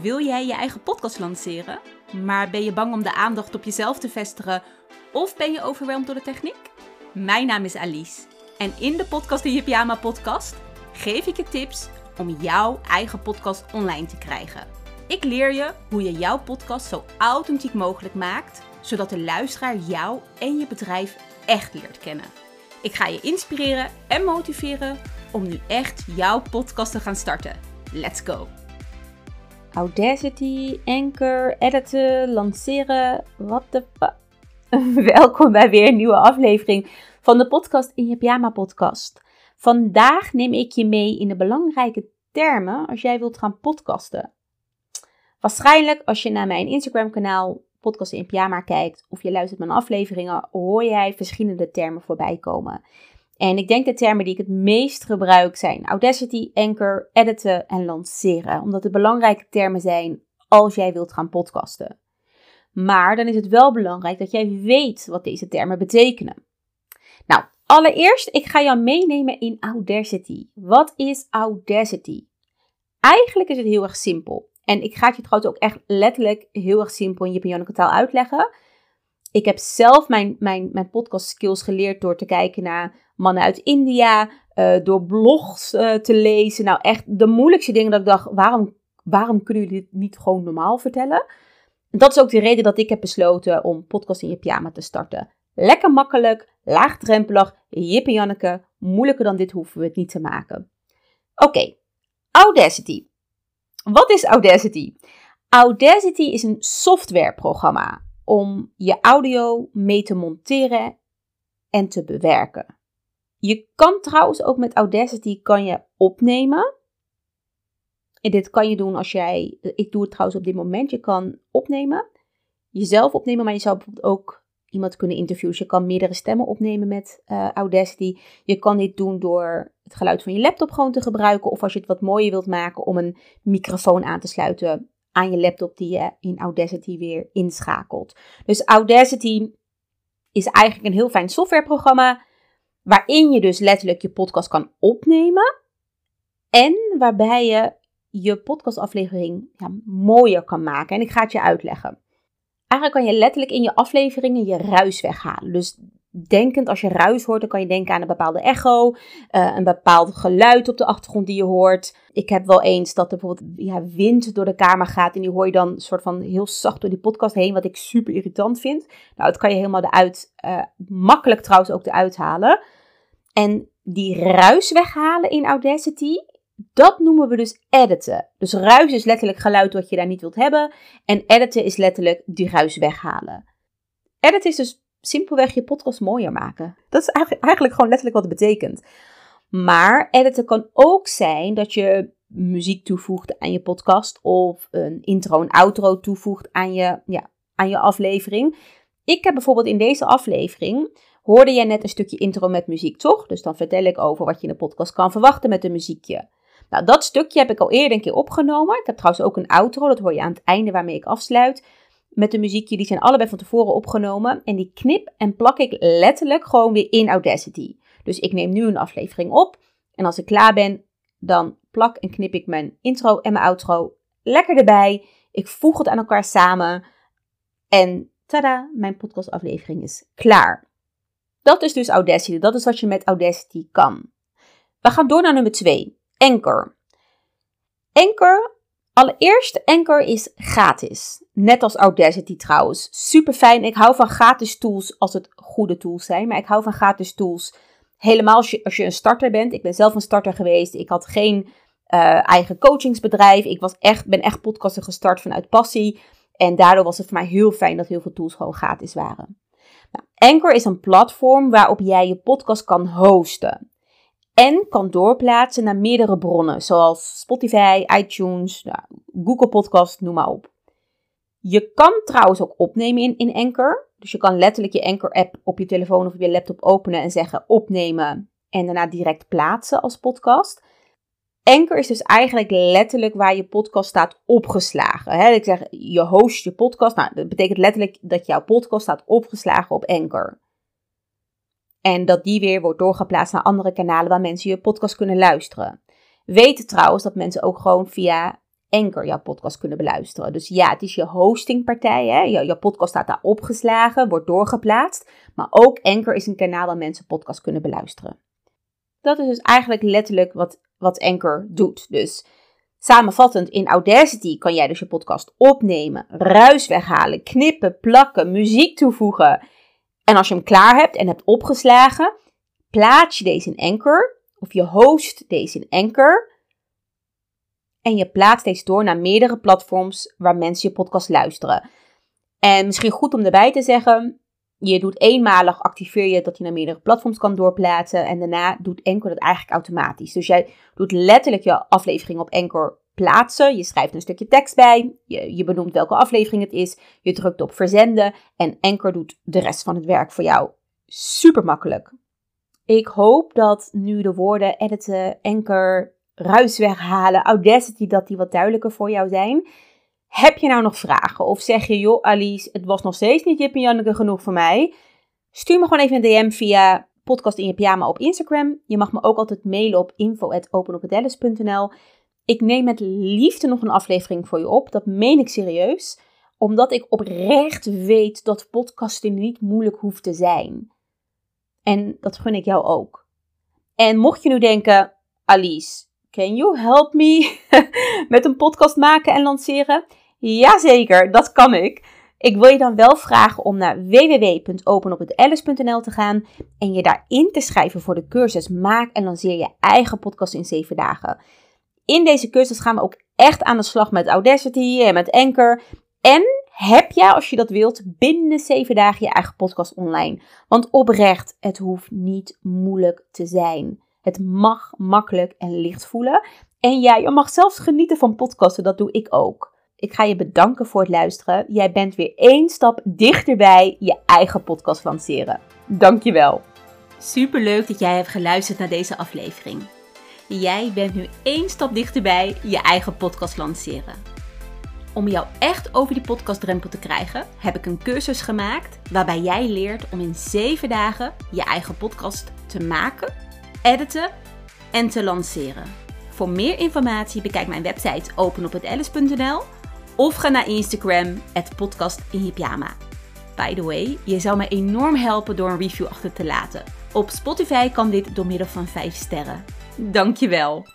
Wil jij je eigen podcast lanceren, maar ben je bang om de aandacht op jezelf te vestigen of ben je overweldigd door de techniek? Mijn naam is Alice en in de podcast de Pyjama podcast geef ik je tips om jouw eigen podcast online te krijgen. Ik leer je hoe je jouw podcast zo authentiek mogelijk maakt, zodat de luisteraar jou en je bedrijf echt leert kennen. Ik ga je inspireren en motiveren om nu echt jouw podcast te gaan starten. Let's go! Audacity, Anchor, editen, lanceren, the fuck. Welkom bij weer een nieuwe aflevering van de podcast in je pyjama podcast. Vandaag neem ik je mee in de belangrijke termen als jij wilt gaan podcasten. Waarschijnlijk als je naar mijn Instagram kanaal podcast in pyjama kijkt of je luistert mijn afleveringen, hoor jij verschillende termen voorbij komen. En ik denk de termen die ik het meest gebruik zijn Audacity, Anchor, editen en lanceren. Omdat het belangrijke termen zijn als jij wilt gaan podcasten. Maar dan is het wel belangrijk dat jij weet wat deze termen betekenen. Nou, allereerst, ik ga jou meenemen in Audacity. Wat is Audacity? Eigenlijk is het heel erg simpel. En ik ga het je trouwens ook echt letterlijk heel erg simpel in je Pionieke taal uitleggen. Ik heb zelf mijn, mijn, mijn podcast skills geleerd door te kijken naar mannen uit India, uh, door blogs uh, te lezen. Nou, echt de moeilijkste dingen dat ik dacht, waarom, waarom kunnen jullie dit niet gewoon normaal vertellen? Dat is ook de reden dat ik heb besloten om podcast in je pyjama te starten. Lekker makkelijk, laagdrempelig, Jip Janneke, moeilijker dan dit hoeven we het niet te maken. Oké, Audacity. Wat is Audacity? Audacity is een softwareprogramma om je audio mee te monteren en te bewerken. Je kan trouwens ook met Audacity kan je opnemen. En dit kan je doen als jij, ik doe het trouwens op dit moment, je kan opnemen, jezelf opnemen, maar je zou bijvoorbeeld ook iemand kunnen interviewen. Dus je kan meerdere stemmen opnemen met uh, Audacity. Je kan dit doen door het geluid van je laptop gewoon te gebruiken. Of als je het wat mooier wilt maken om een microfoon aan te sluiten aan je laptop die je in Audacity weer inschakelt. Dus Audacity is eigenlijk een heel fijn softwareprogramma waarin je dus letterlijk je podcast kan opnemen en waarbij je je podcastaflevering ja, mooier kan maken. En ik ga het je uitleggen. Eigenlijk kan je letterlijk in je afleveringen je ruis weghalen. Dus denkend, als je ruis hoort, dan kan je denken aan een bepaalde echo, uh, een bepaald geluid op de achtergrond die je hoort. Ik heb wel eens dat er bijvoorbeeld ja, wind door de kamer gaat en die hoor je dan soort van heel zacht door die podcast heen, wat ik super irritant vind. Nou, dat kan je helemaal eruit, uh, makkelijk trouwens ook eruit halen. En die ruis weghalen in Audacity, dat noemen we dus editen. Dus ruis is letterlijk geluid wat je daar niet wilt hebben. En editen is letterlijk die ruis weghalen. Editen is dus simpelweg je podcast mooier maken. Dat is eigenlijk gewoon letterlijk wat het betekent. Maar editen kan ook zijn dat je muziek toevoegt aan je podcast of een intro en outro toevoegt aan je, ja, aan je aflevering. Ik heb bijvoorbeeld in deze aflevering hoorde jij net een stukje intro met muziek, toch? Dus dan vertel ik over wat je in de podcast kan verwachten met een muziekje. Nou, dat stukje heb ik al eerder een keer opgenomen. Ik heb trouwens ook een outro, dat hoor je aan het einde waarmee ik afsluit met de muziekje. Die zijn allebei van tevoren opgenomen. En die knip en plak ik letterlijk gewoon weer in Audacity. Dus ik neem nu een aflevering op. En als ik klaar ben, dan plak en knip ik mijn intro en mijn outro lekker erbij. Ik voeg het aan elkaar samen. En tada, mijn podcastaflevering is klaar. Dat is dus Audacity. Dat is wat je met Audacity kan. We gaan door naar nummer 2. Anchor. Anchor Allereerst, Anchor is gratis. Net als Audacity trouwens. Super fijn. Ik hou van gratis tools als het goede tools zijn. Maar ik hou van gratis tools helemaal als je, als je een starter bent. Ik ben zelf een starter geweest. Ik had geen uh, eigen coachingsbedrijf. Ik was echt, ben echt podcasten gestart vanuit passie. En daardoor was het voor mij heel fijn dat heel veel tools gewoon gratis waren. Nou, Anchor is een platform waarop jij je podcast kan hosten en kan doorplaatsen naar meerdere bronnen, zoals Spotify, iTunes, nou, Google Podcast, noem maar op. Je kan trouwens ook opnemen in, in Anchor. Dus je kan letterlijk je Anchor-app op je telefoon of op je laptop openen en zeggen opnemen en daarna direct plaatsen als podcast. Anchor is dus eigenlijk letterlijk waar je podcast staat opgeslagen. Ik zeg, je host je podcast. Nou, dat betekent letterlijk dat jouw podcast staat opgeslagen op Anchor. En dat die weer wordt doorgeplaatst naar andere kanalen waar mensen je podcast kunnen luisteren. Weet trouwens dat mensen ook gewoon via Anchor jouw podcast kunnen beluisteren. Dus ja, het is je hostingpartij. Hè? Je podcast staat daar opgeslagen, wordt doorgeplaatst. Maar ook Anchor is een kanaal waar mensen podcast kunnen beluisteren. Dat is dus eigenlijk letterlijk wat, wat Anchor doet. Dus samenvattend, in Audacity kan jij dus je podcast opnemen, ruis weghalen, knippen, plakken, muziek toevoegen. En als je hem klaar hebt en hebt opgeslagen, plaats je deze in Anchor of je host deze in Anchor. En je plaatst deze door naar meerdere platforms waar mensen je podcast luisteren. En misschien goed om erbij te zeggen, je doet eenmalig, activeer je dat je naar meerdere platforms kan doorplaatsen. En daarna doet Anchor dat eigenlijk automatisch. Dus jij doet letterlijk je aflevering op Anchor plaatsen. Je schrijft een stukje tekst bij. Je, je benoemt welke aflevering het is. Je drukt op verzenden. En Anchor doet de rest van het werk voor jou. Super makkelijk. Ik hoop dat nu de woorden editen, Anchor, ruis weghalen, Audacity, dat die wat duidelijker voor jou zijn. Heb je nou nog vragen? Of zeg je, joh Alice, het was nog steeds niet Jip en Janneke genoeg voor mij? Stuur me gewoon even een DM via podcast in je pyjama op Instagram. Je mag me ook altijd mailen op info.openopedellis.nl. Ik neem met liefde nog een aflevering voor je op. Dat meen ik serieus. Omdat ik oprecht weet dat podcasten niet moeilijk hoeft te zijn. En dat gun ik jou ook. En mocht je nu denken, Alice, can you help me met een podcast maken en lanceren? Jazeker, dat kan ik. Ik wil je dan wel vragen om naar www.openophetalice.nl te gaan en je daarin te schrijven voor de cursus Maak en lanceer je eigen podcast in 7 dagen. In deze cursus gaan we ook echt aan de slag met Audacity en met Anchor. En heb jij, als je dat wilt, binnen 7 dagen je eigen podcast online. Want oprecht, het hoeft niet moeilijk te zijn. Het mag makkelijk en licht voelen. En ja, je mag zelfs genieten van podcasten, dat doe ik ook. Ik ga je bedanken voor het luisteren. Jij bent weer één stap dichterbij je eigen podcast lanceren. Dankjewel. Super leuk dat jij hebt geluisterd naar deze aflevering. Jij bent nu één stap dichterbij je eigen podcast lanceren. Om jou echt over die podcastdrempel te krijgen, heb ik een cursus gemaakt waarbij jij leert om in 7 dagen je eigen podcast te maken, editen en te lanceren. Voor meer informatie bekijk mijn website openophetalice.nl of ga naar Instagram, het podcast in je. By the way, je zou me enorm helpen door een review achter te laten. Op Spotify kan dit door middel van 5 sterren. Dankjewel.